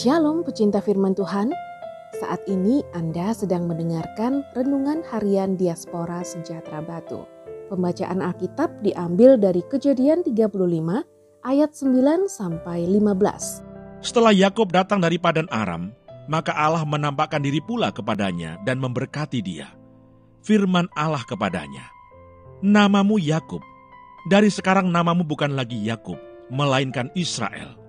Shalom pecinta firman Tuhan. Saat ini Anda sedang mendengarkan renungan harian diaspora sejahtera Batu. Pembacaan Alkitab diambil dari Kejadian 35 ayat 9 sampai 15. Setelah Yakub datang dari Padan Aram, maka Allah menampakkan diri pula kepadanya dan memberkati dia. Firman Allah kepadanya, "Namamu Yakub. Dari sekarang namamu bukan lagi Yakub, melainkan Israel.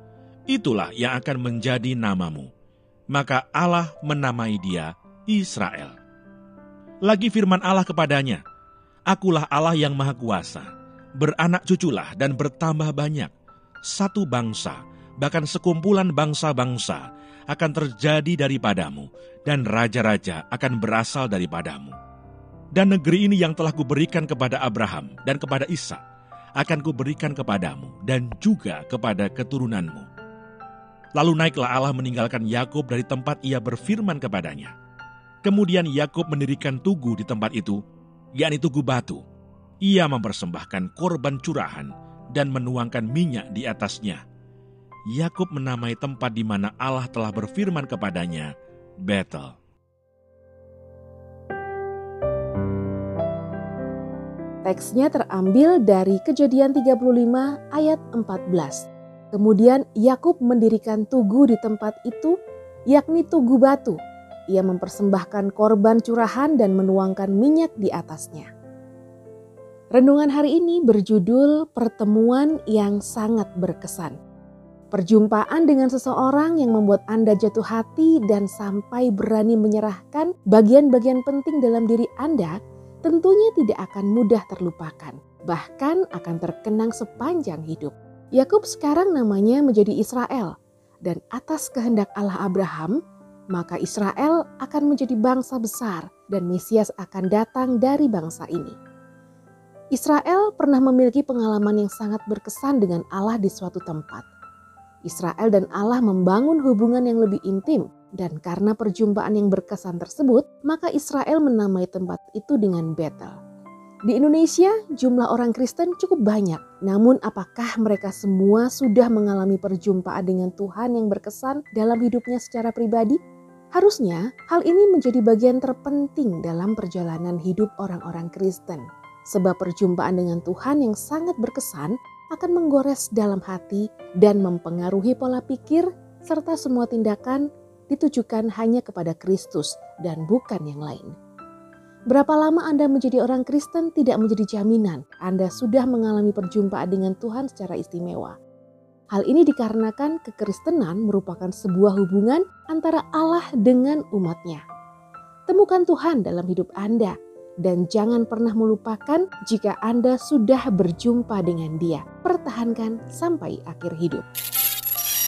Itulah yang akan menjadi namamu." Maka Allah menamai dia Israel. Lagi firman Allah kepadanya, Akulah Allah yang Maha Kuasa, beranak cuculah dan bertambah banyak. Satu bangsa, bahkan sekumpulan bangsa-bangsa akan terjadi daripadamu, dan raja-raja akan berasal daripadamu. Dan negeri ini yang telah kuberikan kepada Abraham dan kepada Ishak akan kuberikan kepadamu dan juga kepada keturunanmu. Lalu naiklah Allah meninggalkan Yakub dari tempat ia berfirman kepadanya. Kemudian Yakub mendirikan tugu di tempat itu, yakni tugu batu. Ia mempersembahkan korban curahan dan menuangkan minyak di atasnya. Yakub menamai tempat di mana Allah telah berfirman kepadanya, Bethel. Teksnya terambil dari Kejadian 35 ayat 14. Kemudian Yakub mendirikan tugu di tempat itu, yakni tugu batu. Ia mempersembahkan korban curahan dan menuangkan minyak di atasnya. Renungan hari ini berjudul Pertemuan yang sangat berkesan. Perjumpaan dengan seseorang yang membuat Anda jatuh hati dan sampai berani menyerahkan bagian-bagian penting dalam diri Anda tentunya tidak akan mudah terlupakan, bahkan akan terkenang sepanjang hidup. Yakub sekarang namanya menjadi Israel, dan atas kehendak Allah Abraham, maka Israel akan menjadi bangsa besar dan Mesias akan datang dari bangsa ini. Israel pernah memiliki pengalaman yang sangat berkesan dengan Allah di suatu tempat. Israel dan Allah membangun hubungan yang lebih intim dan karena perjumpaan yang berkesan tersebut, maka Israel menamai tempat itu dengan Bethel. Di Indonesia, jumlah orang Kristen cukup banyak. Namun apakah mereka semua sudah mengalami perjumpaan dengan Tuhan yang berkesan dalam hidupnya secara pribadi? Harusnya hal ini menjadi bagian terpenting dalam perjalanan hidup orang-orang Kristen. Sebab perjumpaan dengan Tuhan yang sangat berkesan akan menggores dalam hati dan mempengaruhi pola pikir serta semua tindakan ditujukan hanya kepada Kristus dan bukan yang lain. Berapa lama Anda menjadi orang Kristen tidak menjadi jaminan Anda sudah mengalami perjumpaan dengan Tuhan secara istimewa. Hal ini dikarenakan kekristenan merupakan sebuah hubungan antara Allah dengan umatnya. Temukan Tuhan dalam hidup Anda dan jangan pernah melupakan jika Anda sudah berjumpa dengan Dia. Pertahankan sampai akhir hidup.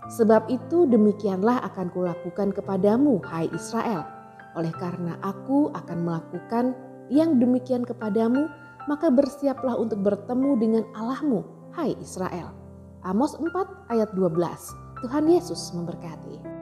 Sebab itu demikianlah akan kulakukan kepadamu, hai Israel. Oleh karena aku akan melakukan yang demikian kepadamu, maka bersiaplah untuk bertemu dengan Allahmu, hai Israel. Amos 4 ayat 12. Tuhan Yesus memberkati.